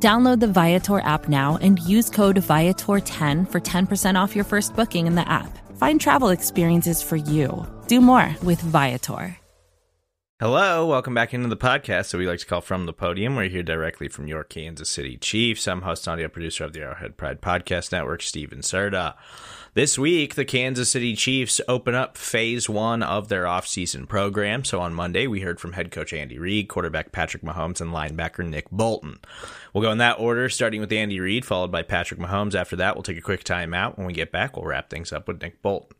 Download the Viator app now and use code Viator10 for 10% off your first booking in the app. Find travel experiences for you. Do more with Viator. Hello, welcome back into the podcast that we like to call From the Podium. We're here directly from your Kansas City Chiefs. I'm host and audio producer of the Arrowhead Pride Podcast Network, Steven Serta. This week, the Kansas City Chiefs open up phase one of their offseason program. So on Monday, we heard from head coach Andy Reid, quarterback Patrick Mahomes, and linebacker Nick Bolton. We'll go in that order, starting with Andy Reid, followed by Patrick Mahomes. After that, we'll take a quick timeout. When we get back, we'll wrap things up with Nick Bolton.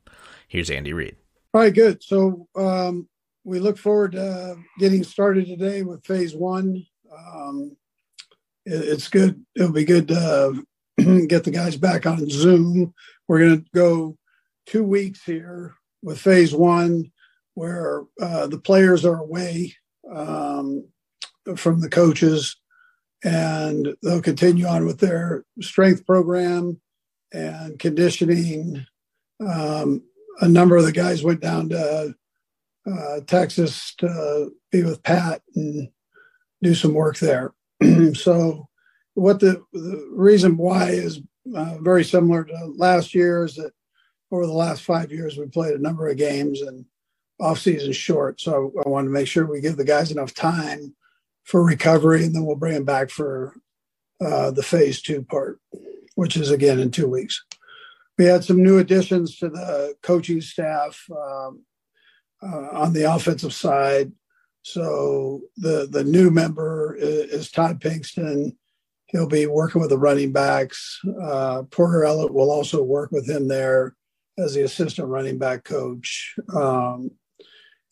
Here's Andy Reid. All right, good. So, um, we look forward to getting started today with phase one. Um, it, it's good. It'll be good to uh, get the guys back on Zoom. We're going to go two weeks here with phase one, where uh, the players are away um, from the coaches, and they'll continue on with their strength program and conditioning. Um, a number of the guys went down to uh, Texas to be with Pat and do some work there. so, what the, the, reason why is uh, very similar to last year is that over the last five years we played a number of games and off season short. So I wanted to make sure we give the guys enough time for recovery, and then we'll bring them back for uh, the phase two part, which is again in two weeks. We had some new additions to the coaching staff. Um, uh, on the offensive side. So the the new member is, is, Todd Pinkston. He'll be working with the running backs. Uh, Porter Ellett will also work with him there as the assistant running back coach. Um,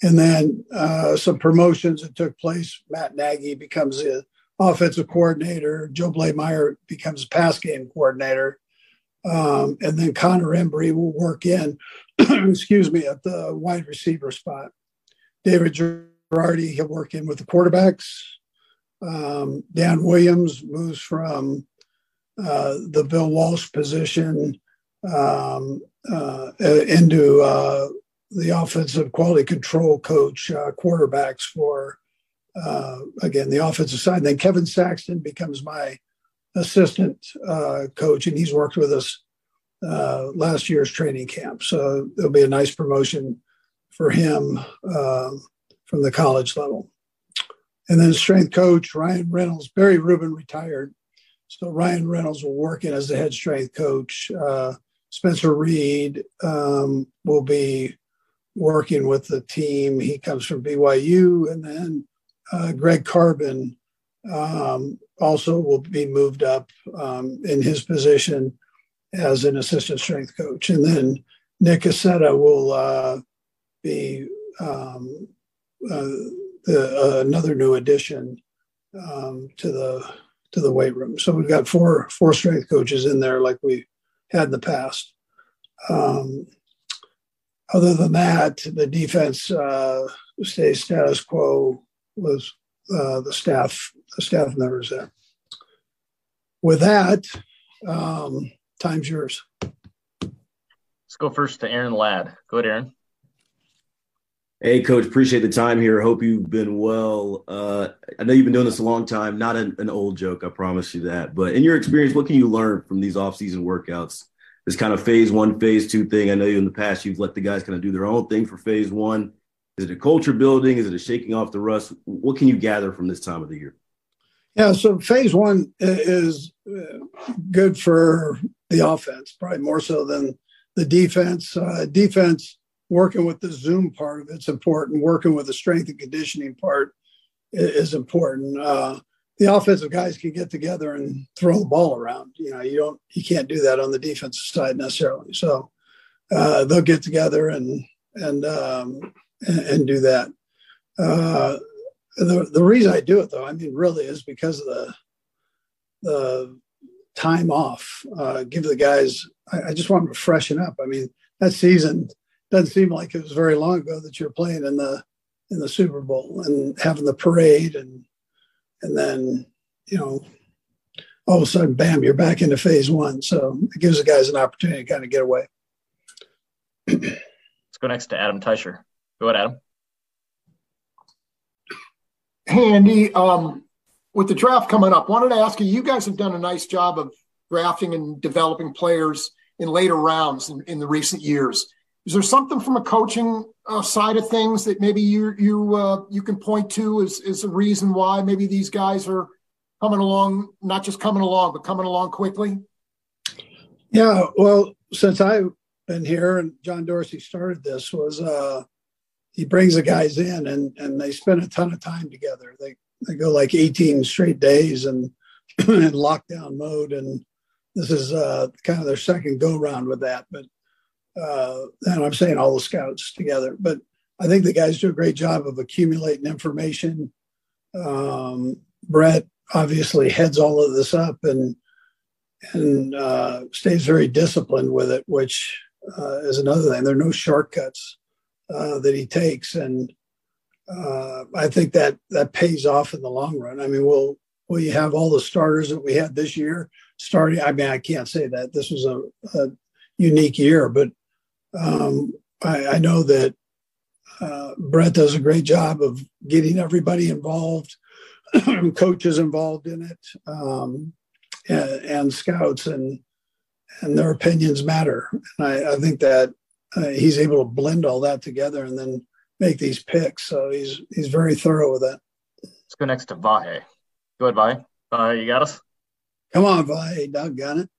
and then uh, some promotions that took place. Matt Nagy becomes the offensive coordinator. Joe Bleymaier becomes pass game coordinator. Um, and then Connor Embree will work in excuse me, at the wide receiver spot. David Girardi, he'll work in with the quarterbacks. Um, Dan Williams moves from uh, the Bill Walsh position um, uh, into uh, the offensive quality control coach, uh, quarterbacks for, uh, again, the offensive side. And then Kevin Saxton becomes my assistant uh, coach, and he's worked with us last year's training camp. So it'll be a nice promotion for him uh, from the college level. And then strength coach Ryan Reynolds, Barry Rubin retired. So Ryan Reynolds will work in as the head strength coach. Uh, Spencer Reed um, will be working with the team. He comes from BYU. And then uh, Greg Carbin um, also will be moved up um, in his position as an assistant strength coach. And then Nick Cassetta will uh, be um, uh, the, uh, another new addition um, to the to the weight room. So we've got four four strength coaches in there, like we had in the past. Um, other than that, the defense uh, stays status quo with uh, the staff the staff members there. With that, um, Time's yours. Let's go first to Aaron Ladd. Go ahead, Aaron. Hey, coach, appreciate the time here. Hope you've been well. Uh, I know you've been doing this a long time. Not an, an, old joke, I promise you that. But in your experience, what can you learn from these off-season workouts? This kind of phase one, phase two thing. I know you in the past you've let the guys kind of do their own thing for phase one. Is it a culture building? Is it a shaking off the rust? What can you gather from this time of the year? Yeah, so phase one is uh, good for the offense, probably more so than the defense. Uh, defense working with the Zoom part of it's important. Working with the strength and conditioning part is important. Uh, the offensive guys can get together and throw the ball around. You know, you don't, you can't do that on the defensive side necessarily. So uh, they'll get together and and um, and, and do that. Uh, the the reason I do it though, I mean, really is because of the the time off. Uh, give the guys I, I just want them to freshen up. I mean, that season doesn't seem like it was very long ago that you're playing in the in the Super Bowl and having the parade and and then you know all of a sudden, bam, you're back into phase one. So it gives the guys an opportunity to kind of get away. Let's go next to Adam Teicher. Go ahead, Adam. Hey, Andy. Um, with the draft coming up, wanted to ask you. You guys have done a nice job of drafting and developing players in later rounds in, in the recent years. Is there something from a coaching uh, side of things that maybe you you uh, you can point to as, as a reason why maybe these guys are coming along, not just coming along, but coming along quickly? Yeah, well, since I've been here and John Dorsey started this, was uh, he brings the guys in and and they spend a ton of time together. They they go like 18 straight days and in lockdown mode, and this is uh, kind of their second go round with that. But uh, and I'm saying all the scouts together, but I think the guys do a great job of accumulating information. Um, Brett obviously heads all of this up and and uh, stays very disciplined with it, which uh, is another thing. There are no shortcuts uh, that he takes, and uh, I think that that pays off in the long run. I mean, will will you have all the starters that we had this year starting? I mean, I can't say that this was a, a unique year, but um, I, I, know that uh, Brett does a great job of getting everybody involved coaches involved in it um, and, and, scouts and and their opinions matter. And i, I think that uh, he's able to blend all that together and then make these picks. So he's he's very thorough with that let's go next to vahe. Go ahead vahe. Uh, you got us? Come on vahe Doug, got it.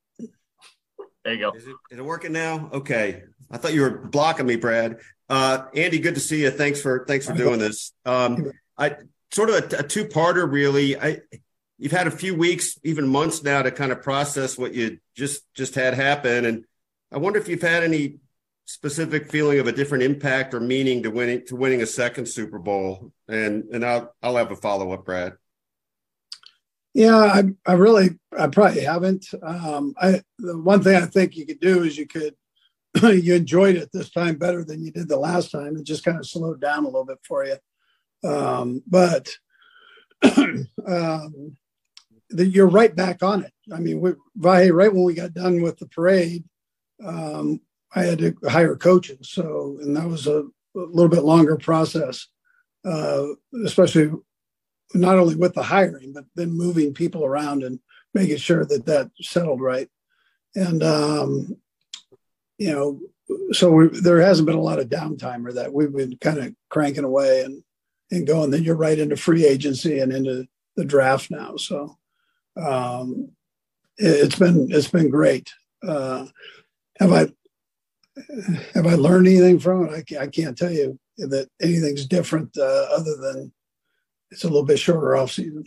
There you go. Is it, is it working now? Okay i thought you were blocking me brad uh, andy good to see you thanks for thanks for doing this um, i sort of a, a two-parter, really. I you've had a few weeks, even months now, to kind of process what you just just had happen, and I wonder if you've had any specific feeling of a different impact or meaning to winning to winning a second Super Bowl. And and I'll I'll have a follow up, Brad. Yeah, I I really I probably haven't. Um, I the one thing I think you could do is you could you enjoyed it this time better than you did the last time. It just kind of slowed down a little bit for you. Um, but um, the, you're right back on it. I mean, we, right when we got done with the parade, um, I had to hire coaches. So, and that was a, a little bit longer process, uh, especially not only with the hiring, but then moving people around and making sure that that settled right. And, um, you know, so we, there hasn't been a lot of downtime or that we've been kind of cranking away and and go, and then you're right into free agency and into the draft now. So um, it, has been it's been great. Uh, have I have I learned anything from it? I, I can't tell you that anything's different uh, other than it's a little bit shorter off season.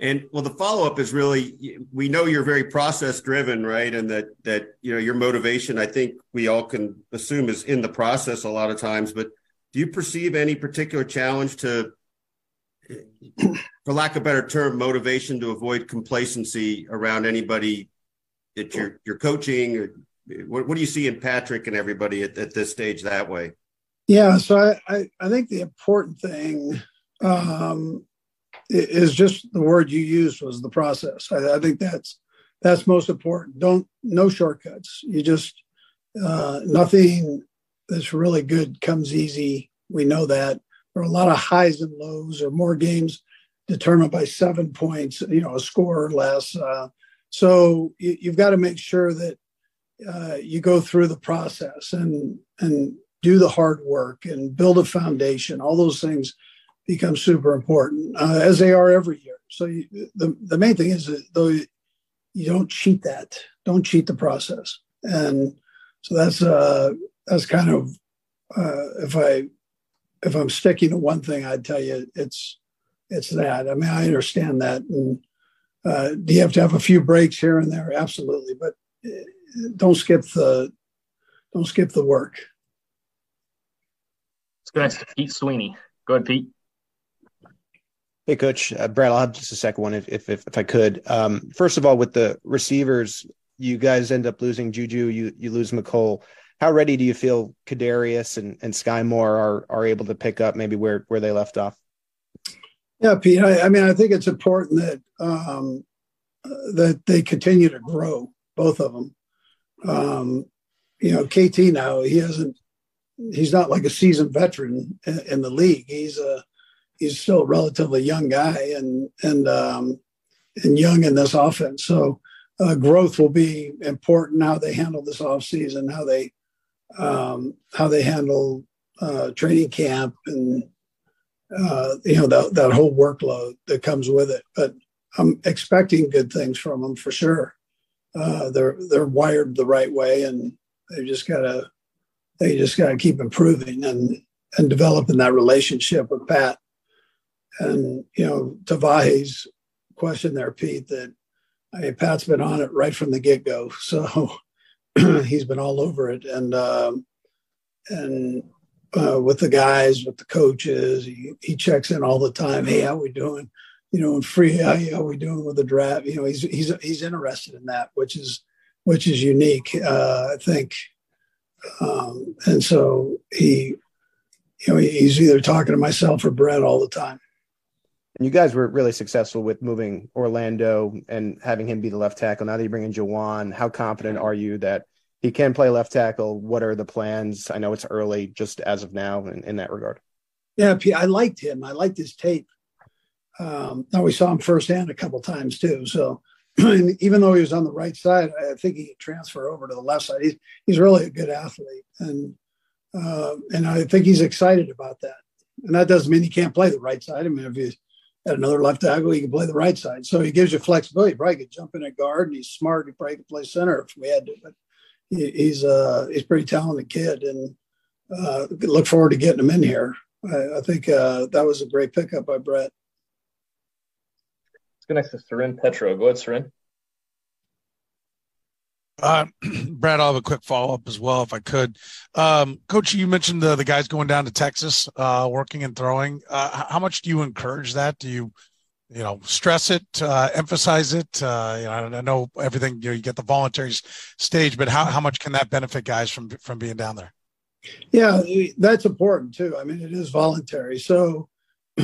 And well, the follow up is really we know you're very process driven, right? And that that you know your motivation, I think we all can assume is in the process a lot of times. But do you perceive any particular challenge to for lack of a better term motivation to avoid complacency around anybody that you're you're coaching or what, what do you see in patrick and everybody at, at this stage that way yeah so i i, I think the important thing um, is just the word you used was the process I, I, think that's that's most important don't no shortcuts you just uh, nothing that's really good comes easy. We know that. There are a lot of highs and lows, or more games determined by seven points, you know, a score or less. Uh, so you, have got to make sure that uh, you go through the process and and do the hard work and build a foundation. All those things become super important, uh, as they are every year. So you, the the main thing is that though you don't cheat that, don't cheat the process, and so that's uh, that's kind of uh, if I if I'm sticking to one thing, I'd tell you it's it's that. I mean, I understand that, and uh, do you have to have a few breaks here and there? Absolutely, but uh, don't skip the don't skip the work. Let's go Pete Sweeney. Go ahead, Pete. Hey, Coach uh, Brad. I'll have just a second one if if if, if I could. Um, first of all, with the receivers, you guys end up losing Juju, you you lose Mecole. How ready do you feel Kadarius and, and Skyy Moore are are able to pick up maybe where where they left off? Yeah, Pete. I, I mean, I think it's important that um, that they continue to grow, both of them. Um, you know, KT now he hasn't. He's not like a seasoned veteran in, in the league. He's a he's still a relatively young guy and and um, and young in this offense. So uh, growth will be important. How they handle this offseason, how they um, how they handle uh, training camp, and uh, you know that that whole workload that comes with it. But I'm expecting good things from them for sure. Uh, they're they're wired the right way, and they just gotta they just gotta keep improving and and developing that relationship with Pat. And you know, Tavahe's question there, Pete, that I mean, Pat's been on it right from the get go. So he's been all over it. And, um, and, uh, with the guys, with the coaches, he, he checks in all the time. Hey, how we doing? You know, free, how, how we doing with the draft? You know, he's, he's, he's interested in that, which is, which is unique, uh, I think. Um, and so he, you know, he's either talking to myself or Brett all the time. And you guys were really successful with moving Orlando and having him be the left tackle. Now that you bring in Jawaan, how confident are you that he can play left tackle? What are the plans? I know it's early just as of now in, in that regard. Yeah, I liked him. I liked his tape. Um, now we saw him firsthand a couple times too. So even though he was on the right side, I think he could transfer over to the left side. He's he's really a good athlete, and uh, and I think he's excited about that. And that doesn't mean he can't play the right side. I mean, if he's at another left tackle, he can play the right side. So he gives you flexibility. He probably could jump in at guard, and he's smart. He probably could play center if we had to. But he, he's uh, he's a pretty talented kid, and uh, look forward to getting him in here. I, I think uh, that was a great pickup by Brett. Let's go next to Soren Petro. Go ahead, Soren. Uh, Brad, I'll have a quick follow up as well, if I could. Um, Coach, you mentioned the, the guys going down to Texas, uh, working and throwing. Uh, how much do you encourage that? Do you, you know, stress it, uh, emphasize it? Uh, you know, I know everything. You, know, you get the voluntary stage, but how, how much can that benefit guys from from being down there? Yeah, that's important too. I mean, it is voluntary. So,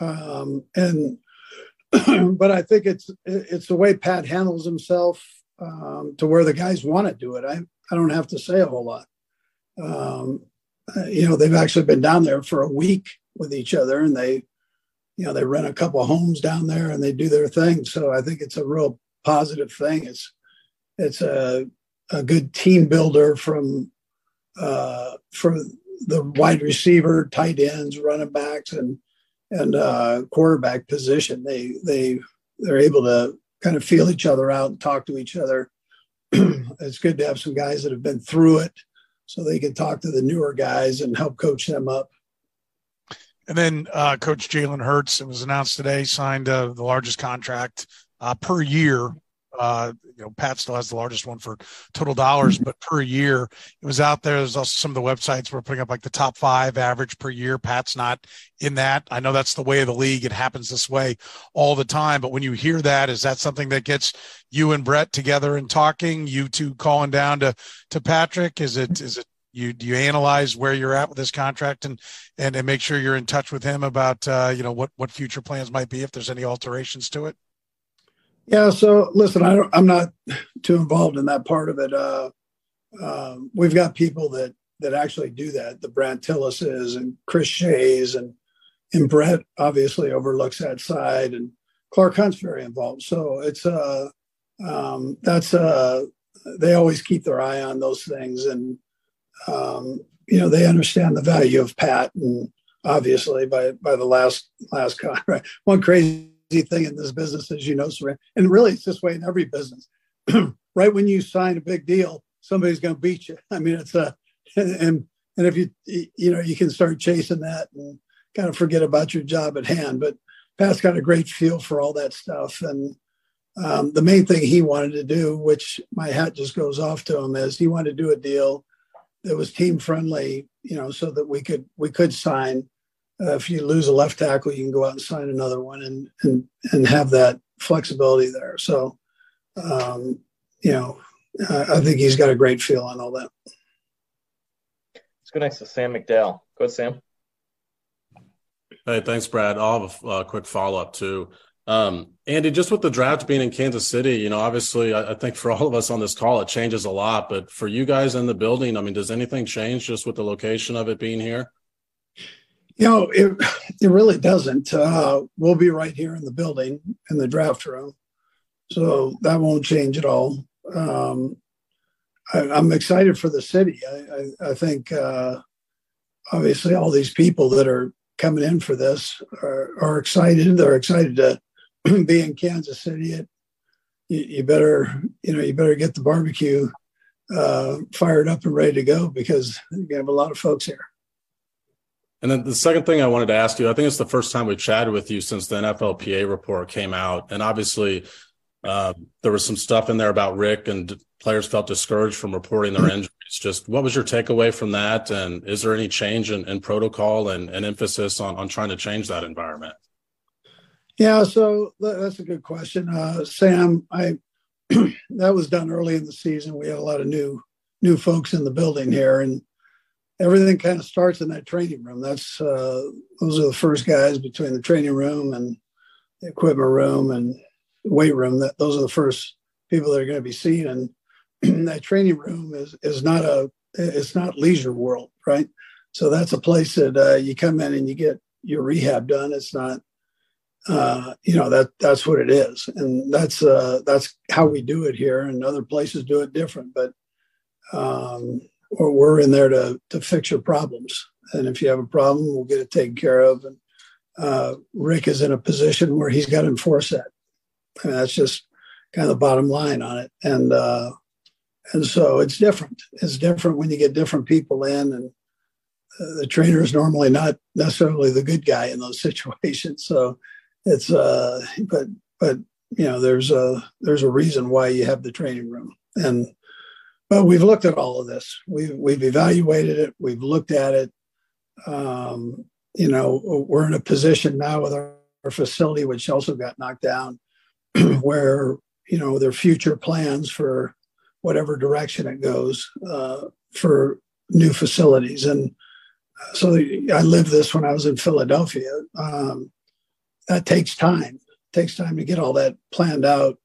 um, and but I think it's it's the way Pat handles himself um, to where the guys want to do it. I, I don't have to say a whole lot. Um, uh, you know, they've actually been down there for a week with each other and they, you know, they rent a couple of homes down there and they do their thing. So I think it's a real positive thing. It's, it's a, a good team builder from, uh, from the wide receiver, tight ends, running backs, and, and uh, quarterback position. They, they, they're able to kind of feel each other out and talk to each other. it's good to have some guys that have been through it so they can talk to the newer guys and help coach them up. And then uh, Coach Jalen Hurts, it was announced today, signed uh, the largest contract uh, per year uh, you know, Pat still has the largest one for total dollars, but per year, it was out there. There's also some of the websites were putting up like the top five average per year. Pat's not in that. I know that's the way of the league. It happens this way all the time. But when you hear that, is that something that gets you and Brett together and talking? You two calling down to to Patrick? Is it is it you do you analyze where you're at with this contract and and, and make sure you're in touch with him about uh, you know what what future plans might be if there's any alterations to it yeah. So listen, I I'm not too involved in that part of it. Uh, um, we've got people that that actually do that. The Brandt Tilises and Chris Shays and and Brett obviously overlooks that side, and Clark Hunt's very involved. So it's uh um, that's uh they always keep their eye on those things, and um, you know they understand the value of Pat, and obviously by by the last last contract. One crazy thing in this business, as you know, and really it's this way in every business. right when you sign a big deal, somebody's going to beat you. I mean, it's a and and if you you know you can start chasing that and kind of forget about your job at hand. But Pat's got a great feel for all that stuff, and um, the main thing he wanted to do, which my hat just goes off to him, is he wanted to do a deal that was team friendly, you know, so that we could we could sign uh, if you lose a left tackle, you can go out and sign another one and and and have that flexibility there. So, um, you know, uh, I think he's got a great feel on all that. Let's go next to Sam McDowell. Go ahead, Sam. Hey, thanks, Brad. I'll have a uh, quick follow up too. Um, Andy, just with the draft being in Kansas City, you know, obviously, I, I, think for all of us on this call, it changes a lot. But for you guys in the building, I mean, does anything change just with the location of it being here? You know, it it really doesn't. Uh, we'll be right here in the building in the draft room, so that won't change at all. Um, I, am excited for the city. I, I, I think uh, obviously all these people that are coming in for this are, are excited. They're excited to be in Kansas City. It, you, you, better, you know, you better get the barbecue uh, fired up and ready to go because you have a lot of folks here. And then the second thing I wanted to ask you, I think it's the first time we chatted with you since the NFLPA report came out, and obviously uh, there was some stuff in there about Rick and players felt discouraged from reporting their injuries. Just what was your takeaway from that? And is there any change in, in protocol and, and emphasis on, on trying to change that environment? Yeah, so that's a good question, uh, Sam. I that was done early in the season. We had a lot of new new folks in the building here, and everything kind of starts in that training room. That's uh, those are the first guys between the training room and the equipment room and weight room. That those are the first people that are going to be seen, and that training room is is not a it's not leisure world, right? So that's a place that uh, you come in and you get your rehab done. It's not, uh, you know, that that's what it is, and that's uh, that's how we do it here. And other places do it different, but um, we're in there to to fix your problems. And if you have a problem, we'll get it taken care of. And uh, Rick is in a position where he's got to enforce that. I mean, that's just kind of the bottom line on it. And uh, and so it's different. It's different when you get different people in, and uh, the trainer is normally not necessarily the good guy in those situations. So it's uh, but but you know, there's a there's a reason why you have the training room, and but we've looked at all of this. We've we've evaluated it. We've looked at it. Um, you know, we're in a position now with our, our facility, which also got knocked down, where you know their future plans for whatever direction it goes uh, for new facilities. And so I lived this when I was in Philadelphia. Um, that takes time. It takes time to get all that planned out.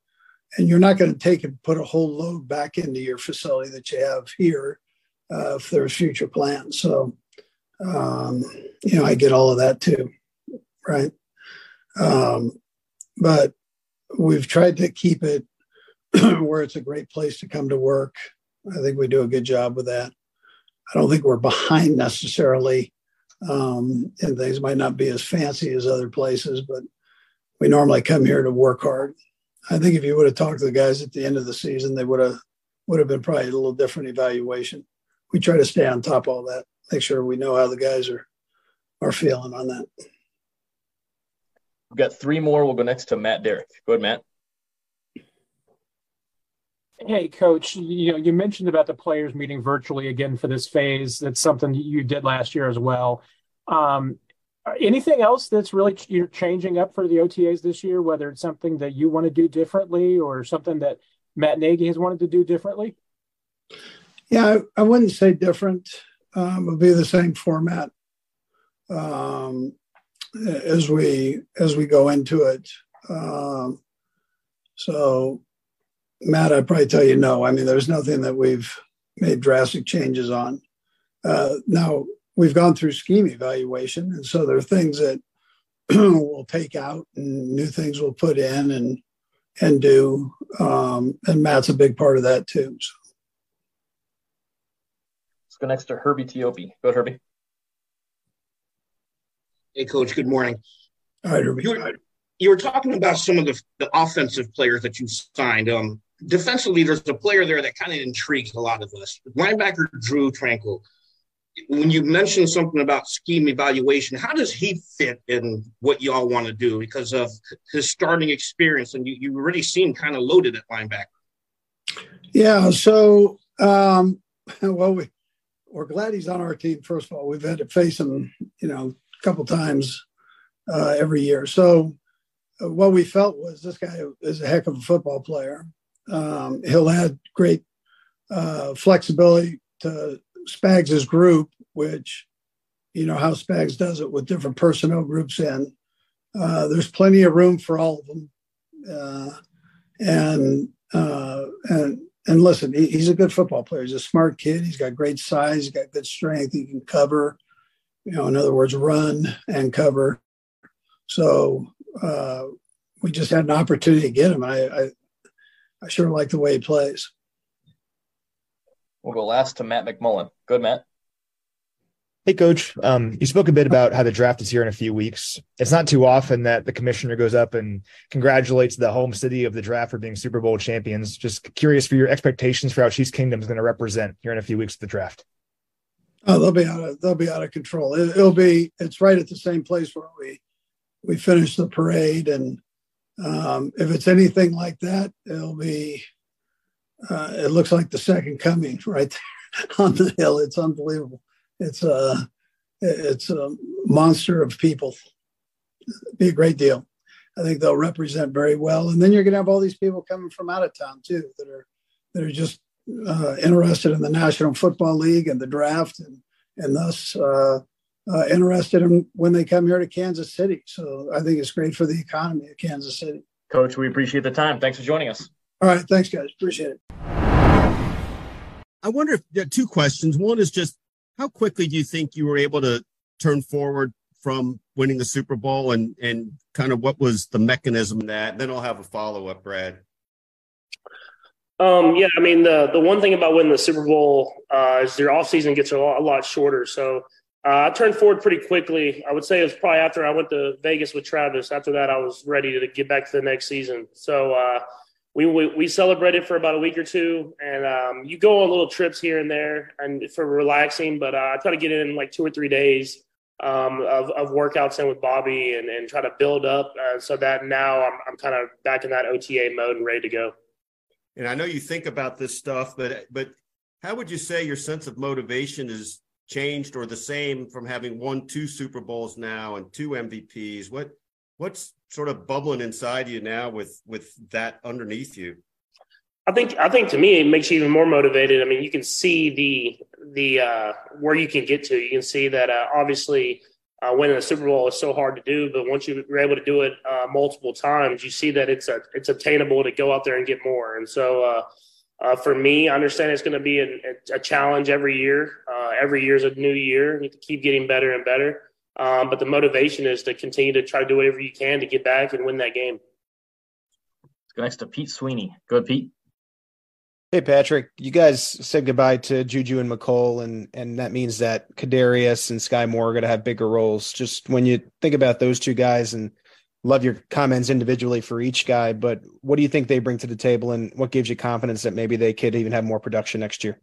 And you're not going to take and put a whole load back into your facility that you have here uh, if there's future plans. So, um, you know, I get all of that too, right? Um, but we've tried to keep it where it's a great place to come to work. I think we do a good job with that. I don't think we're behind necessarily, um, and things might not be as fancy as other places, but we normally come here to work hard. I think if you would have talked to the guys at the end of the season, they would have would have been probably a little different evaluation. We try to stay on top of all that, make sure we know how the guys are are feeling on that. We've got three more. We'll go next to Matt Derrick. Go ahead, Matt. Hey, Coach. You know, you mentioned about the players meeting virtually again for this phase. That's something you did last year as well. Um, anything else that's really you're changing up for the OTAs this year? Whether it's something that you want to do differently or something that Matt Nagy has wanted to do differently? Yeah, I, I wouldn't say different. Um, it'll be the same format um, as we as we go into it. Um, so Matt, I'd probably tell you no. I mean, there's nothing that we've made drastic changes on. Uh, now, we've gone through scheme evaluation, and so there are things that we'll take out and new things we'll put in and and do. Um, and Matt's a big part of that too. So. Let's go next to Herbie Teope. Go ahead, Herbie. Hey, Coach. Good morning. All right, Herbie. You were, you were talking about some of the, the offensive players that you signed. Um, defensively, there's a player there that kind of intrigues a lot of us. Linebacker Drue Tranquill. When you mentioned something about scheme evaluation, how does he fit in what y'all want to do because of his starting experience? And you, you already seem kind of loaded at linebacker. Yeah. So, um, well, we, we're glad he's on our team. First of all, we've had to face him, you know, a couple times uh, every year. So, uh, what we felt was this guy is a heck of a football player. Um, he'll add great uh, flexibility to Spags' group, which you know how Spags does it with different personnel groups in. Uh, there's plenty of room for all of them, uh, and uh, and and listen, he, he's a good football player. He's a smart kid. He's got great size. He's got good strength. He can cover. You know, in other words, run and cover. So uh, we just had an opportunity to get him. I, I I sure like the way he plays. We'll go last to Matt McMullen. Good, Matt. Hey, coach. Um, you spoke a bit about how the draft is here in a few weeks. It's not too often that the commissioner goes up and congratulates the home city of the draft for being Super Bowl champions. Just curious for your expectations for how Chiefs Kingdom is going to represent here in a few weeks of the draft. Oh, they'll be out of they'll be out of control. It, will be it's right at the same place where we we finished the parade, and um, if it's anything like that, it'll be. Uh, it looks like the second coming right there on the hill. It's unbelievable it's a it's a monster of people. It'd be a great deal. I think they'll represent very well, and then you're going to have all these people coming from out of town too that are that are just uh, interested in the National Football League and the draft, and and thus uh, uh, interested in when they come here to Kansas City. So I think it's great for the economy of Kansas City. Coach, we appreciate the time. Thanks for joining us. All right, thanks, guys. Appreciate it. I wonder if there are two questions. One is just how quickly do you think you were able to turn forward from winning the Super Bowl and and kind of what was the mechanism that? Then I'll have a follow up, Brad. Um, yeah, I mean the the one thing about winning the Super Bowl uh, is your off season gets a lot, a lot shorter. So uh, I turned forward pretty quickly. I would say it was probably after I went to Vegas with Travis. After that, I was ready to get back to the next season. So uh, we, we, we celebrated for about a week or two, and um, you go on little trips here and there and for relaxing. But uh, I try to get in like two or three days um, of, of workouts in with Bobby and, and try to build up uh, so that now I'm I'm kind of back in that OTA mode and ready to go. And I know you think about this stuff, but but how would you say your sense of motivation is changed or the same from having won two Super Bowls now and two MVPs? What what's sort of bubbling inside you now with with that underneath you? I think I think to me it makes you even more motivated. I mean, you can see the the uh, where you can get to. You can see that uh, obviously uh, winning a Super Bowl is so hard to do, but once you're able to do it uh, multiple times, you see that it's a, it's obtainable to go out there and get more. And so uh, uh, for me, I understand it's going to be a, a, challenge every year. every year is a new year. You have to keep getting better and better. Um, but the motivation is to continue to try to do whatever you can to get back and win that game. Let's go next to Pete Sweeney. Go ahead, Pete. Hey Patrick, you guys said goodbye to Juju and Mecole, and and that means that Kadarius and Skyy Moore are going to have bigger roles. Just when you think about those two guys, and love your comments individually for each guy, but what do you think they bring to the table, and what gives you confidence that maybe they could even have more production next year?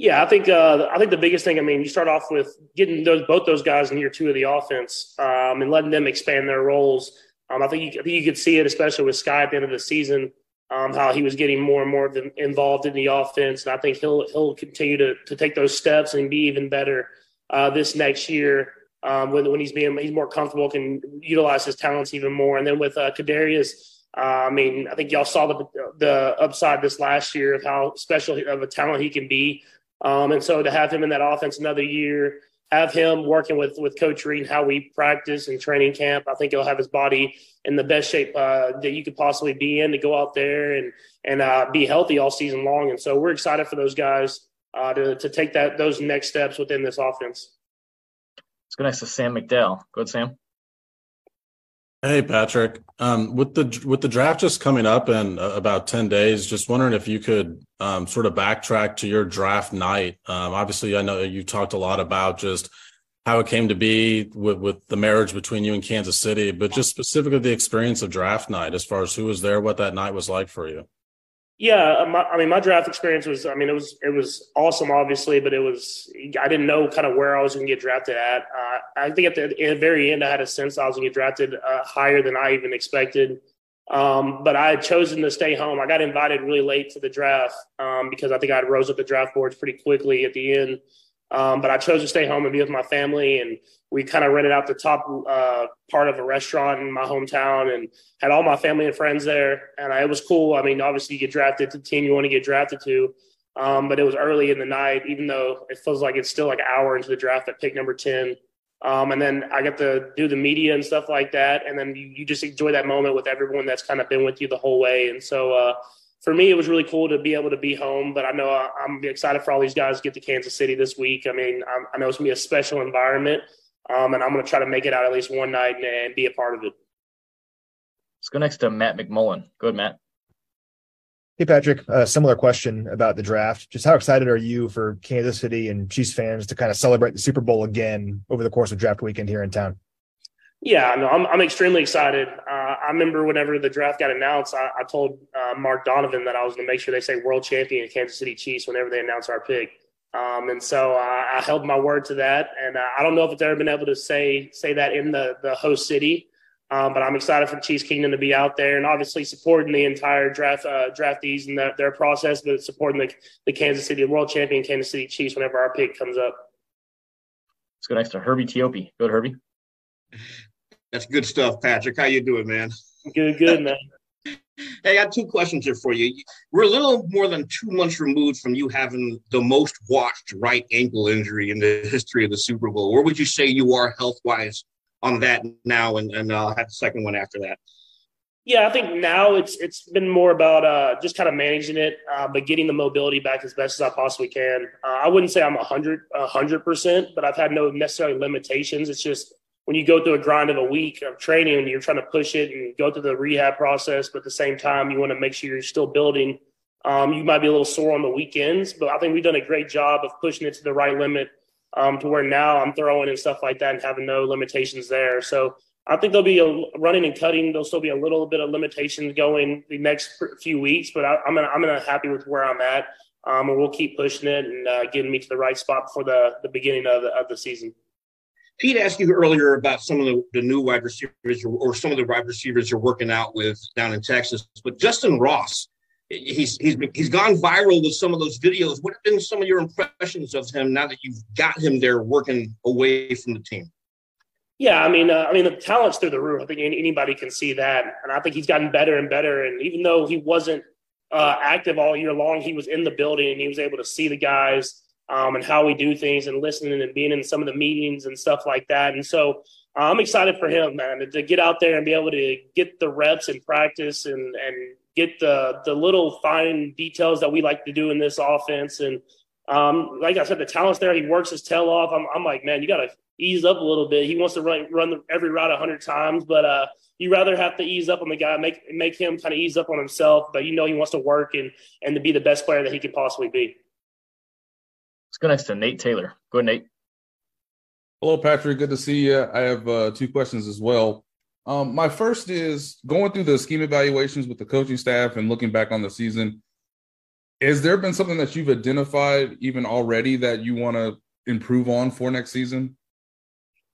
Yeah, I think uh, I think the biggest thing. I mean, you start off with getting those both those guys in year two of the offense um, and letting them expand their roles. Um, I think you, I think you could see it, especially with Skyy at the end of the season, um, how he was getting more and more involved in the offense, and I think he'll he'll continue to to take those steps and be even better uh, this next year um, when when he's being he's more comfortable, can utilize his talents even more. And then with uh, Kadarius. Uh, I mean, I think y'all saw the the upside this last year of how special of a talent he can be. Um, and so to have him in that offense another year, have him working with with Coach Reid, how we practice and training camp, I think he'll have his body in the best shape uh, that you could possibly be in to go out there and and uh, be healthy all season long. And so we're excited for those guys uh, to to take that those next steps within this offense. Let's go next to Sam McDowell. Go ahead, Sam. Hey Patrick, um, with the with the draft just coming up in uh, about ten days, just wondering if you could um, sort of backtrack to your draft night. Um, obviously, I know you talked a lot about just how it came to be with with the marriage between you and Kansas City, but just specifically the experience of draft night, as far as who was there, what that night was like for you. Yeah, uh, my, I mean, my draft experience was, I mean, it was it was awesome, obviously, but it was I didn't know kind of where I was going to get drafted at. Uh, I think at the, at the, very end, I had a sense I was going to get drafted uh, higher than I even expected. Um, but I had chosen to stay home. I got invited really late to the draft um, because I think I rose up the draft boards pretty quickly at the end. Um, but I chose to stay home and be with my family, and we kind of rented out the top uh, part of a restaurant in my hometown, and had all my family and friends there. And I, it was cool. I mean, obviously, you get drafted to the team you want to get drafted to, Um, but it was early in the night, even though it feels like it's still like an hour into the draft at pick number 10. Um, and then I got to do the media and stuff like that. And then you, you just enjoy that moment with everyone that's kind of been with you the whole way. And so uh, for me, it was really cool to be able to be home. But I know I, am excited for all these guys to get to Kansas City this week. I mean, I'm, i know it's going to be a special environment. Um, and I'm going to try to make it out at least one night and, and be a part of it. Let's go next to Matt McMullen. Go ahead, Matt. Hey, Patrick, a similar question about the draft. Just how excited are you for Kansas City and Chiefs fans to kind of celebrate the Super Bowl again over the course of draft weekend here in town? Yeah, no, I'm, I'm extremely excited. Uh, I remember whenever the draft got announced, I, I told uh, Mark Donovan that I was going to make sure they say world champion Kansas City Chiefs whenever they announce our pick. Um, and so uh, I held my word to that. And uh, I don't know if it's ever been able to say say that in the the host city, um, but I'm excited for Chiefs Kingdom to be out there and obviously supporting the entire draft uh, draftees and their, their process, but supporting the, the Kansas City world champion Kansas City Chiefs whenever our pick comes up. Let's go next to Herbie Teope. Go to Herbie. That's good stuff, Patrick. How you doing, man? Good, good, man. Hey, I got two questions here for you. We're a little more than two months removed from you having the most watched right ankle injury in the history of the Super Bowl. Where would you say you are health wise on that now, and and I'll have the second one after that. Yeah, I think now it's it's been more about uh, just kind of managing it, uh, but getting the mobility back as best as I possibly can. Uh, I wouldn't say I'm a hundred a hundred percent, but I've had no necessarily limitations. It's just when you go through a grind of a week of training and you're trying to push it and go through the rehab process, but at the same time you want to make sure you're still building. Um, you might be a little sore on the weekends, but I think we've done a great job of pushing it to the right limit um, to where now I'm throwing and stuff like that and having no limitations there. So I think there'll be a running and cutting. There'll still be a little bit of limitations going the next few weeks, but I, am gonna, I'm gonna happy with where I'm at, um, and we'll keep pushing it and uh, getting me to the right spot before the the beginning of the, of the season. Pete asked you earlier about some of the, the new wide receivers or, or some of the wide receivers you're working out with down in Texas, but Justyn Ross he's he's he's gone viral with some of those videos. What have been some of your impressions of him now that you've got him there working away from the team? Yeah, I mean, uh, I mean, the talent's through the roof. I think anybody can see that, and I think he's gotten better and better. And even though he wasn't uh, active all year long, he was in the building and he was able to see the guys um, and how we do things and listening and being in some of the meetings and stuff like that. And so I'm excited for him, man, to get out there and be able to get the reps and practice and and get the the little fine details that we like to do in this offense. And um, like I said, the talent's there. He works his tail off. I'm, I'm like, man, you got to ease up a little bit. He wants to run run the, every route a hundred times, but uh, you rather have to ease up on the guy, make make him kind of ease up on himself. But you know he wants to work and and to be the best player that he could possibly be. Let's go next to Nate Taylor. Go ahead, Nate. Hello, Patrick. Good to see you. I have uh, two questions as well. Um, my first is going through the scheme evaluations with the coaching staff and looking back on the season. Has there been something that you've identified even already that you want to improve on for next season?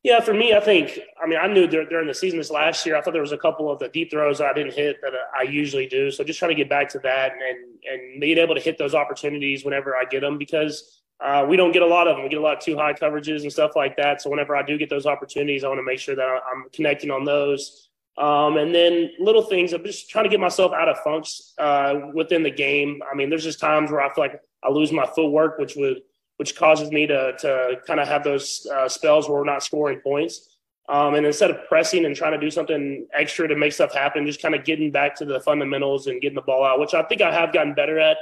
Yeah, for me, I think, I mean, I knew during the season this last year, I thought there was a couple of the deep throws I didn't hit that I usually do. So just trying to get back to that and, and being able to hit those opportunities whenever I get them because uh, we don't get a lot of them. We get a lot of two high coverages and stuff like that. So whenever I do get those opportunities, I want to make sure that I'm connecting on those. Um, and then little things, I'm just trying to get myself out of funks uh, within the game. I mean, there's just times where I feel like I lose my footwork, which would which causes me to to kind of have those uh, spells where we're not scoring points. Um, and instead of pressing and trying to do something extra to make stuff happen, just kind of getting back to the fundamentals and getting the ball out, which I think I have gotten better at.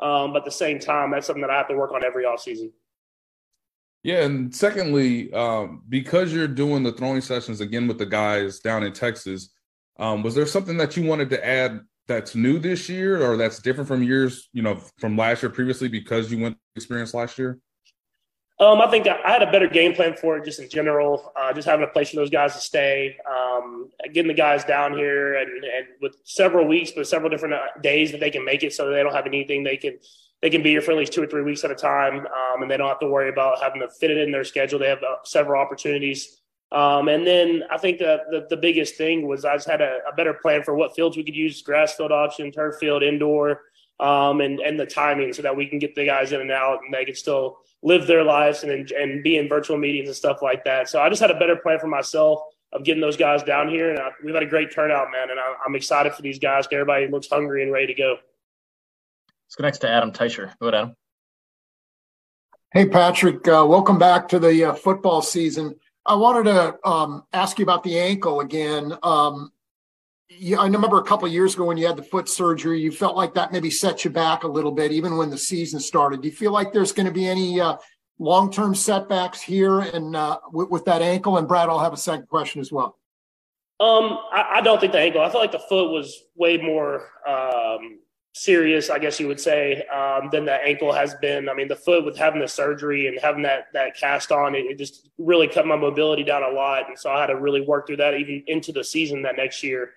Um, but at the same time, that's something that I have to work on every offseason. Yeah, and secondly, um, because you're doing the throwing sessions again with the guys down in Texas, um, was there something that you wanted to add that's new this year, or that's different from years, you know, from last year previously because you went experience last year? Um, I think I had a better game plan for it just in general, uh, just having a place for those guys to stay, um, getting the guys down here and, and with several weeks, but several different uh, days that they can make it so they don't have anything they can they can be here for at least two or three weeks at a time, um, and they don't have to worry about having to fit it in their schedule. They have uh, several opportunities. Um, and then I think the, the, the biggest thing was I just had a, a, better plan for what fields we could use, grass field option, turf field, indoor, um, and, and the timing so that we can get the guys in and out and they can still live their lives and, and be in virtual meetings and stuff like that. So I just had a better plan for myself of getting those guys down here. And I, we've had a great turnout, man. And I, am excited for these guys. Everybody looks hungry and ready to go. Let's go next to Adam Teicher. Go ahead, Adam. Hey, Patrick. Uh, welcome back to the uh, football season. I wanted to um, ask you about the ankle again. Um, you, I remember a couple years ago when you had the foot surgery, you felt like that maybe set you back a little bit, even when the season started. Do you feel like there's going to be any uh, long-term setbacks here and uh, with, with, that ankle? And Brad, I'll have a second question as well. Um, I, I, don't think the ankle. I feel like the foot was way more um, serious, I guess you would say, um, than the ankle has been. I mean, the foot with having the surgery and having that that cast on, it, it, just really cut my mobility down a lot, and so I had to really work through that even into the season that next year.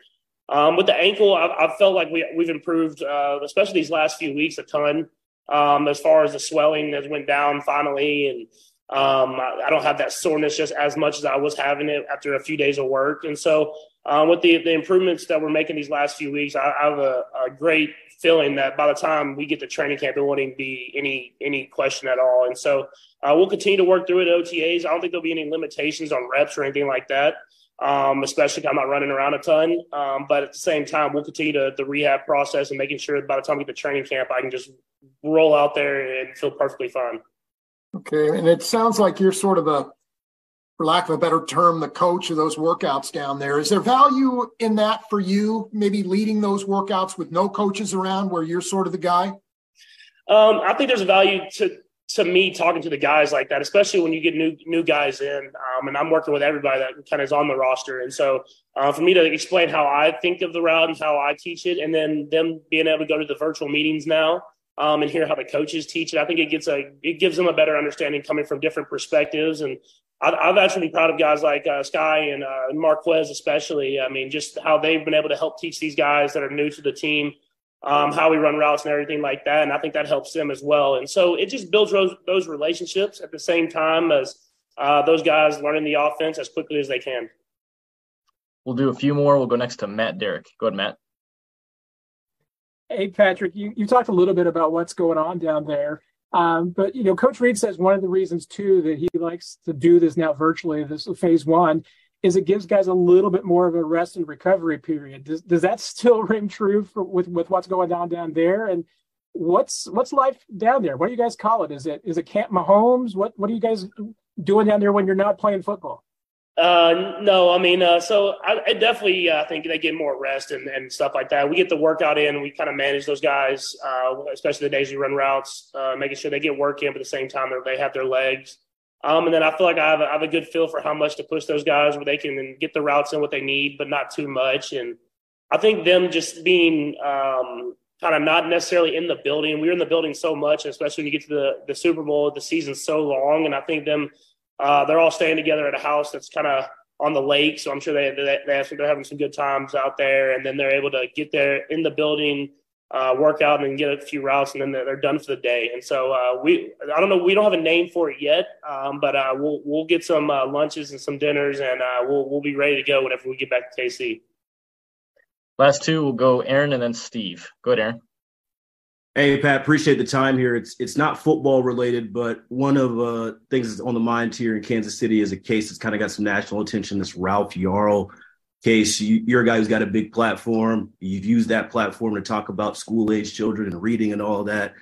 Um, with the ankle, I've, felt like we we've improved, uh, especially these last few weeks, a ton. Um, as far as the swelling has went down finally, and um, I, I, don't have that soreness just as much as I was having it after a few days of work. And so, uh, with the the improvements that we're making these last few weeks, I, I have a, a great feeling that by the time we get to training camp, there won't even be any any question at all. And so uh, we'll continue to work through it at OTAs. I don't think there'll be any limitations on reps or anything like that, um, especially I'm not running around a ton. Um, but at the same time, we'll continue to the rehab process and making sure by the time we get to training camp, I can just roll out there and feel perfectly fine. Okay, and it sounds like you're sort of a for lack of a better term, the coach of those workouts down there. Is there value in that for you, maybe leading those workouts with no coaches around where you're sort of the guy? Um, I think there's a value to to me talking to the guys like that, especially when you get new new guys in. Um, and I'm working with everybody that kind of is on the roster, and so uh, for me to explain how I think of the route and how I teach it, and then them being able to go to the virtual meetings now um, and hear how the coaches teach it, I think it gets a it gives them a better understanding coming from different perspectives and I've actually been proud of guys like uh, Skyy and uh, Marquez, especially. I mean, just how they've been able to help teach these guys that are new to the team um, how we run routes and everything like that. And I think that helps them as well. And so it just builds those, those relationships at the same time as uh, those guys learning the offense as quickly as they can. We'll do a few more. We'll go next to Matt Derrick. Go ahead, Matt. Hey, Patrick, you, you talked a little bit about what's going on down there. Um, but you know, Coach Reid says one of the reasons too that he likes to do this now virtually, this phase one, is it gives guys a little bit more of a rest and recovery period. Does, does that still ring true for, with with what's going on down there? And what's what's life down there? What do you guys call it? Is it is it Camp Mahomes? What what are you guys doing down there when you're not playing football? Uh, no, I mean, uh, so I, I definitely uh, think they get more rest and, and stuff like that. We get the workout in. We kind of manage those guys, uh, especially the days we run routes, uh, making sure they get work in, but at the same time they have their legs. Um, and then I feel like I have, a, I have a good feel for how much to push those guys where they can get the routes in what they need, but not too much. And I think them just being um, kind of not necessarily in the building. We are in the building so much, especially when you get to the, the Super Bowl, the season's so long. And I think them – uh, they're all staying together at a house that's kind of on the lake, so I'm sure they they, they have, they're having some good times out there, and then they're able to get there in the building, uh, work out, and get a few routes, and then they're, they're done for the day. And so uh, we I don't know we don't have a name for it yet, um, but uh, we'll we'll get some uh, lunches and some dinners, and uh, we'll we'll be ready to go whenever we get back to KC. Last two will go Aaron and then Steve. Go ahead, Aaron. Hey Pat, appreciate the time here. It's it's not football related, but one of uh things that's on the mind here in Kansas City is a case that's kind of got some national attention. This Ralph Yarl case. You, you're a guy who's got a big platform. You've used that platform to talk about school age children and reading and all that.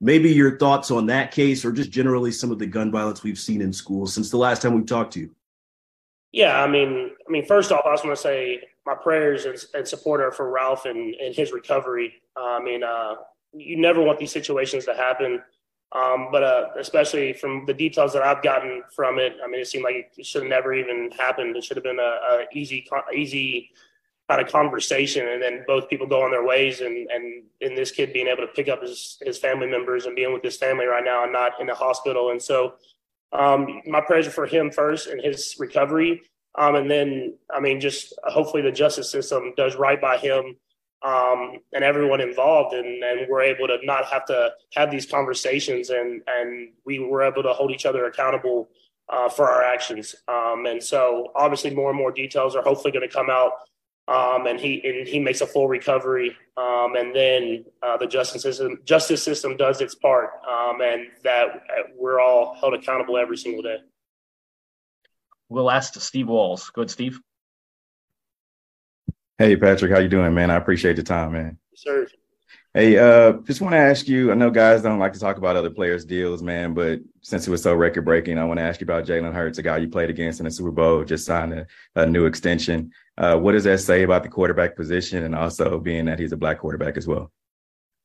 Maybe your thoughts on that case, or just generally some of the gun violence we've seen in schools since the last time we talked to you. Yeah, I mean, I mean, first off, I just want to say my prayers and, and support are for Ralph and, and his recovery. Uh, I mean, uh, you never want these situations to happen. Um, but uh, especially from the details that I've gotten from it, I mean, it seemed like it should have never even happened. It should have been a, a easy, easy kind of conversation, and then both people go on their ways, and and in this kid being able to pick up his his family members and being with his family right now and not in the hospital. And so, um, my prayers for him first and his recovery, um, and then I mean, just hopefully the justice system does right by him um, and everyone involved, and, and we're able to not have to have these conversations, and and we were able to hold each other accountable uh, for our actions. Um, and so, obviously, more and more details are hopefully going to come out, um, and he and he makes a full recovery, um, and then uh, the justice system justice system does its part, um, and that uh, we're all held accountable every single day. We'll ask Steve Walls. good Steve. Hey Patrick, how you doing, man? I appreciate the time, man. Sir. Hey, uh, just want to ask you. I know guys don't like to talk about other players' deals, man, but since it was so record breaking, I want to ask you about Jalen Hurts, a guy you played against in the Super Bowl, just signed a, a new extension. Uh, what does that say about the quarterback position, and also being that he's a black quarterback as well?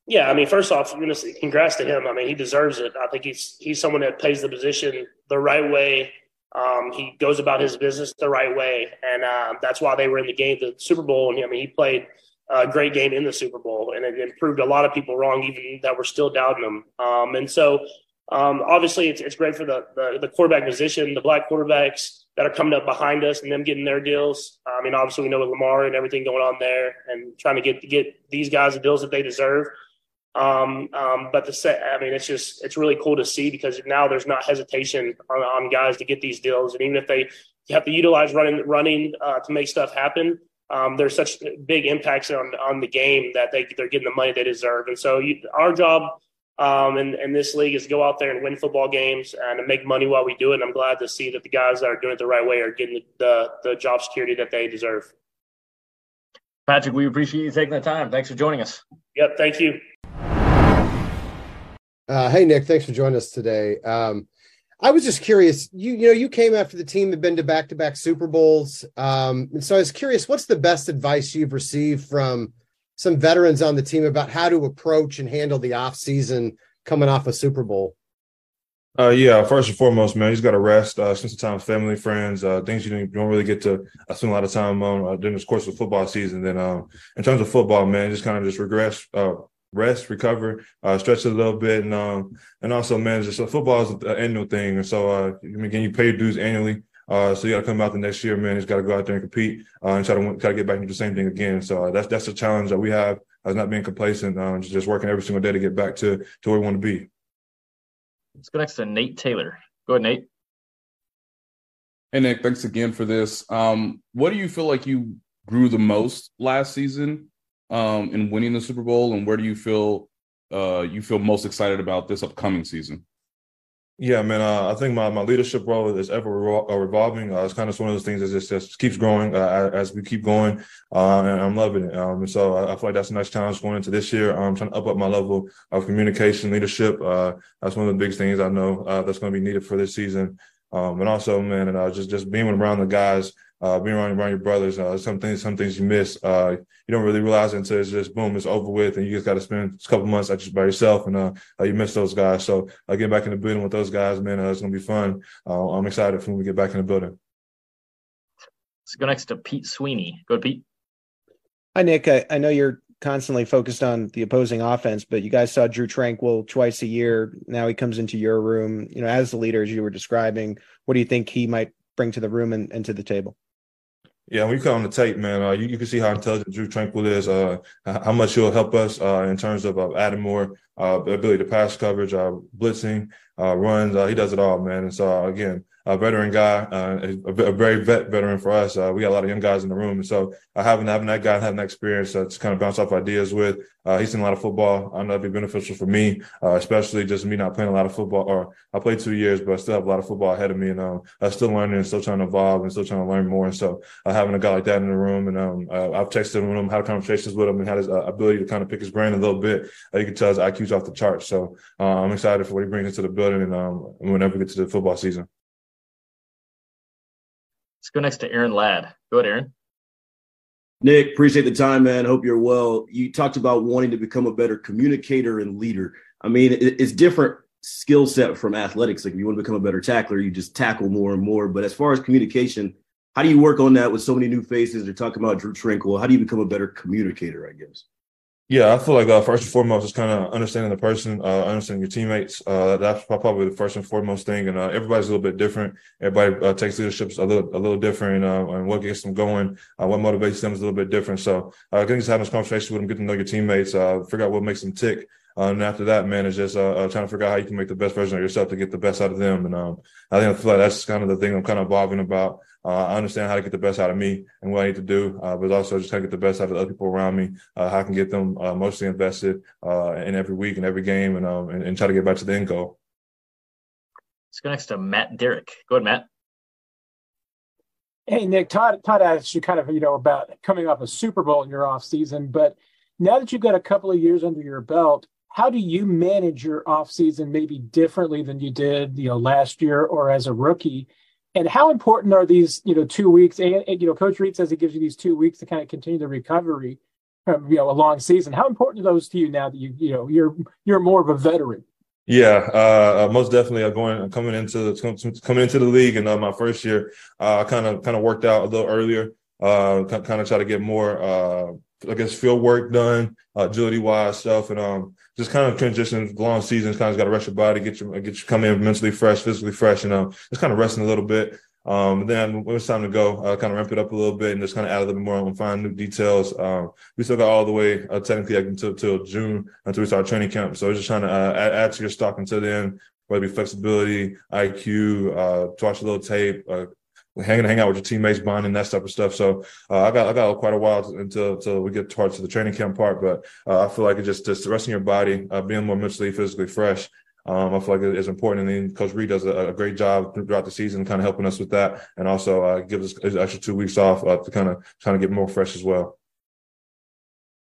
Yeah, I mean, first off, you know, congrats to him. I mean, he deserves it. I think he's he's someone that plays the position the right way. Um, he goes about his business the right way, and uh, that's why they were in the game, the Super Bowl. And I mean, he played a great game in the Super Bowl, and it, it proved a lot of people wrong, even that were still doubting him. Um, and so, um, obviously, it's, it's great for the, the, the quarterback position, the black quarterbacks that are coming up behind us, and them getting their deals. I mean, obviously, we know with Lamar and everything going on there, and trying to get get these guys the deals that they deserve. Um, um, but the set, I mean, it's just it's really cool to see because now there's not hesitation on, on guys to get these deals, and even if they have to utilize running running uh, to make stuff happen, um, there's such big impacts on on the game that they they're getting the money they deserve. And so you, our job um, in, in this league is to go out there and win football games and to make money while we do it. And I'm glad to see that the guys that are doing it the right way are getting the, the, the job security that they deserve. Patrick, we appreciate you taking the time. Thanks for joining us. Yep, thank you. Uh, hey Nick, thanks for joining us today. Um, I was just curious. You you know you came after the team had been to back to back Super Bowls, um, and so I was curious. What's the best advice you've received from some veterans on the team about how to approach and handle the off season coming off a Super Bowl? Uh, yeah, first and foremost, man, you just got to rest, uh, spend some time with family, friends, uh, things you don't, really get to uh, spend a lot of time on uh, during the course of football season. Then, um, in terms of football, man, just kind of just regress, uh, rest, recover, uh, stretch a little bit, and um, and also manage. just uh, football is an annual thing, and so uh, again, you pay your dues annually. Uh, so you got to come out the next year, man. You just got to go out there and compete uh, and try to try to get back into the same thing again. So uh, that's that's a challenge that we have as not being complacent, um, just working every single day to get back to to where we want to be. Let's go next to Nate Taylor. Go ahead, Nate. Hey Nick, thanks again for this. Um, what do you feel like you grew the most last season, um, in winning the Super Bowl, and where do you feel uh, you feel most excited about this upcoming season? Yeah, man. Uh, I think my, my leadership role is ever revol- uh, revolving. Uh, it's kind of one of those things that just, just keeps growing uh, as we keep going, uh, and I'm loving it. Um, and so I, I, feel like that's a nice challenge going into this year. I'm trying to up up my level of communication, leadership. Uh, that's one of the biggest things I know that's going to be needed for this season. Um, and also, man, and just just being around the guys uh, being around, around your brothers. Uh, some things, some things you miss. Uh, you don't really realize it until it's just boom, it's over with, and you just got to spend a couple months just by yourself, and uh, uh, you miss those guys. So uh, getting back in the building with those guys, man, uh, it's gonna be fun. Uh, I'm excited for when we get back in the building. Let's go next to Pete Sweeney. Go, Pete. Hi, Nick. I, I know you're constantly focused on the opposing offense, but you guys saw Drue Tranquill twice a year. Now he comes into your room. You know, as the leader, as you were describing, what do you think he might bring to the room and, and to the table? Yeah, when you come on the tape, man, uh, you, you, can see how intelligent Drue Tranquill is, uh, how much he'll help us uh, in terms of uh, adding more uh, ability to pass coverage, uh, blitzing, runs. he does it all, man. And so, again, a veteran guy, uh, a, a, very vet veteran for us. Uh, we got a lot of young guys in the room, and so uh, having having that guy having that experience uh, to kind of bounce off ideas with. Uh, he's seen a lot of football. I know that'd be beneficial for me, uh, especially just me not playing a lot of football. Or I played two years, but I still have a lot of football ahead of me, and um, I'm still learning and still trying to evolve and still trying to learn more. And so having a guy like that in the room, and um, I've texted him with him, had conversations with him, and had his ability to kind of pick his brain a little bit. you can tell his IQ's off the charts. So I'm excited for what he brings into the building, and um, whenever we get to the football season. Let's go next to Aaron Ladd. Go ahead, Aaron. Nick, appreciate the time, man. Hope you're well. You talked about wanting to become a better communicator and leader. I mean, it's different skill set from athletics. Like if you want to become a better tackler, you just tackle more and more. But as far as communication, how do you work on that with so many new faces? They're talking about Drue Tranquill. How do you become a better communicator? I guess. Yeah, I feel like uh, first and foremost is kind of understanding the person, uh, understanding your teammates. Uh, that's probably the first and foremost thing. And uh, everybody's a little bit different. Everybody uh, takes leadership a little a little different, uh, and what gets them going, what motivates them is a little bit different. So, uh, getting to having this conversation with them, getting to know your teammates, figure out what makes them tick. And after that, man, it's just trying to figure out how you can make the best version of yourself to get the best out of them. And um, I think I feel like that's kind of the thing I'm kind of evolving about. Uh, I understand how to get the best out of me and what I need to do, uh, but also just kind of get the best out of the other people around me. Uh, how I can get them mostly invested in every week and every game, and, um, and, and try to get back to the end goal. Let's go next to Matt Derrick. Go ahead, Matt. Hey Nick, Todd. Todd asked you kind of you know about coming off a Super Bowl in your off season, but Now that you've got a couple of years under your belt, how do you manage your offseason maybe differently than you did, you know, last year or as a rookie? And how important are these, you know, two weeks? And, and you know, Coach Reid says he gives you these two weeks to kind of continue the recovery from, you know, a long season. How important are those to you now that you, you know, you're you're more of a veteran? Yeah, uh, uh most definitely. Uh, going coming into coming into the league and uh, my first year, I kind of kind of worked out a little earlier. Uh, kind of try to get more, uh, I guess, field work done, agility wise stuff, and um, just kind of transition long seasons. Kind of got to rest your body, get you get you come in mentally fresh, physically fresh, and um, just kind of resting a little bit. Um, then when it's time to go, uh, kind of ramp it up a little bit and just kind of add a little bit more and find new details. Um, we still got all the way uh, technically until, until June until we start training camp. So just trying to uh, add, add, to your stock until then, whether it be flexibility, IQ, uh, to watch a little tape, uh, hanging hang out with your teammates, bonding that type of stuff. So uh, I got I got quite a while until until we get towards to the training camp part, but uh, I feel like it just just resting your body, uh, being more mentally, physically fresh. Um, I feel like it's important, and then Coach Reid does a, a, great job throughout the season, kind of helping us with that, and also uh, gives us extra two weeks off uh, to kind of trying to get more fresh as well.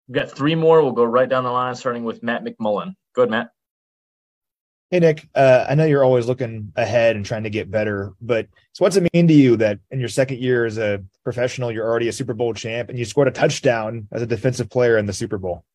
We've got three more. We'll go right down the line, starting with Matt McMullen. Go ahead, Matt. Hey Nick, uh, I know you're always looking ahead and trying to get better, but so what's it mean to you that in your second year as a professional, you're already a Super Bowl champ and you scored a touchdown as a defensive player in the Super Bowl?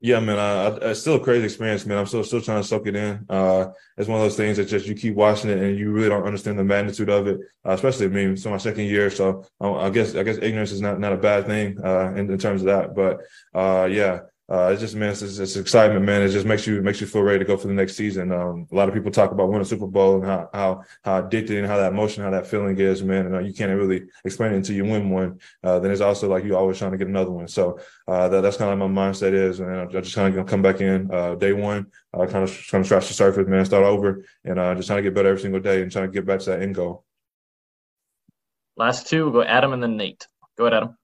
Yeah, man, it's still a crazy experience, man. I'm still still trying to soak it in. Uh, it's one of those things that just you keep watching it and you really don't understand the magnitude of it. Uh, especially I mean, it's my second year, so uh, I guess I guess ignorance is not not a bad thing uh, in, in terms of that. But uh, yeah, uh, it's just man, it's, it's, excitement, man. It just makes you makes you feel ready to go for the next season. Um, a lot of people talk about winning a Super Bowl and how how how addicted and how that emotion, how that feeling is, man. And uh, you can't really explain it until you win one. Uh, then it's also like you're always trying to get another one. So uh, that, that's kind of my mindset is, and I just kind of come back in uh, day one, uh, kind of trying to scratch the surface, man, start over, and just trying to get better every single day and trying to get back to that end goal. Last two, we'll go Adam and then Nate. Go ahead, Adam.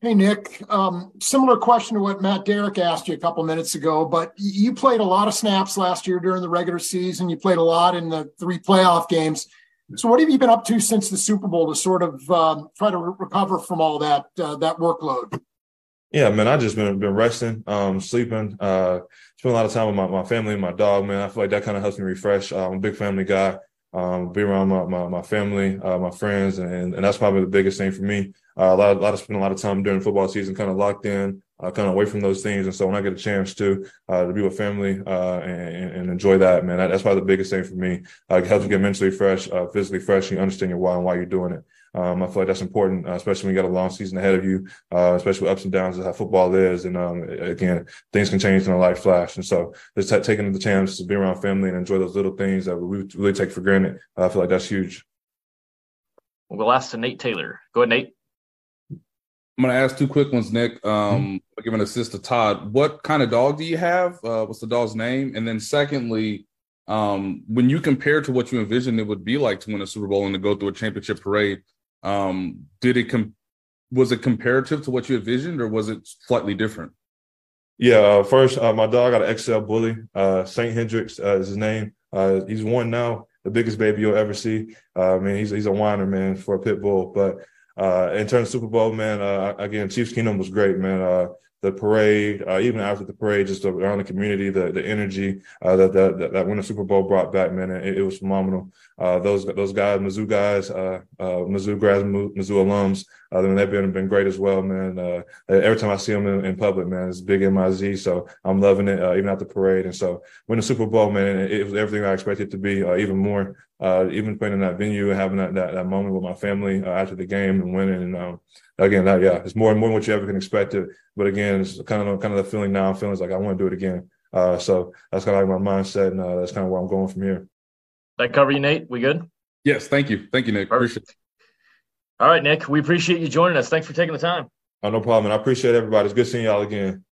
Hey, Nick. Um, similar question to what Matt Derrick asked you a couple minutes ago, but you played a lot of snaps last year during the regular season. You played a lot in the three playoff games. So, what have you been up to since the Super Bowl to sort of um, try to re- recover from all that uh, that workload? Yeah, man, I just been been resting, um, sleeping, uh, spend a lot of time with my, my family and my dog. Man, I feel like that kind of helps me refresh. Uh, I'm a big family guy. Um, be around my my, my family, uh, my friends, and and that's probably the biggest thing for me. Uh, a lot, a lot of spend a lot of time during football season, kind of locked in, uh, kind of away from those things. And so when I get a chance to uh, to be with family uh, and, and, enjoy that, man, that, that's probably the biggest thing for me. Uh, it helps you get mentally fresh, uh, physically fresh, and you understand your why and why you're doing it. Um, I feel like that's important, especially when you got a long season ahead of you, especially with ups and downs of how football is. And um, again, things can change in a light flash. And so just t- taking the chance to be around family and enjoy those little things that we really take for granted, I feel like that's huge. We'll ask to Nate Taylor. Go ahead, Nate. I'm going to ask two quick ones, Nick. Um, mm-hmm. Give an assist to Todd. What kind of dog do you have? Uh, what's the dog's name? And then, secondly, um, when you compare to what you envisioned it would be like to win a Super Bowl and to go through a championship parade, um, did it com- was it comparative to what you envisioned, or was it slightly different? Yeah, uh, first, uh, my dog got an XL bully. Uh, Saint Hendricks uh, is his name. Uh, he's one now, the biggest baby you'll ever see. Uh, I mean, he's he's a whiner, man, for a pit bull, but uh, in terms of Super Bowl, man, uh, again, Chiefs Kingdom was great, man. The parade, uh, even after the parade, just around the community, the the energy uh, that, that that when the Super Bowl brought back, man, it, it was phenomenal. Uh, those those guys, Mizzou guys, uh, uh, Mizzou grads, Mizzou alums, uh, they've been been great as well, man. Uh, every time I see them in, in, public, man, it's big MIZ, so I'm loving it, uh, even at the parade. And so when the Super Bowl, man, it, it was everything I expected to be, uh, even more. Uh, even playing in that venue having that, that, that moment with my family uh, after the game and winning. And um, again, that, yeah, it's more and more than what you ever can expect it. But again, it's kind of kind of the feeling now. I'm feeling like I want to do it again. Uh, so that's kind of like my mindset, and uh, that's kind of where I'm going from here. That cover you, Nate? We good? Yes, thank you, thank you, Nick. Perfect. Appreciate it. All right, Nick, we appreciate you joining us. Thanks for taking the time. Oh, no problem. And I appreciate everybody. It's good seeing y'all again.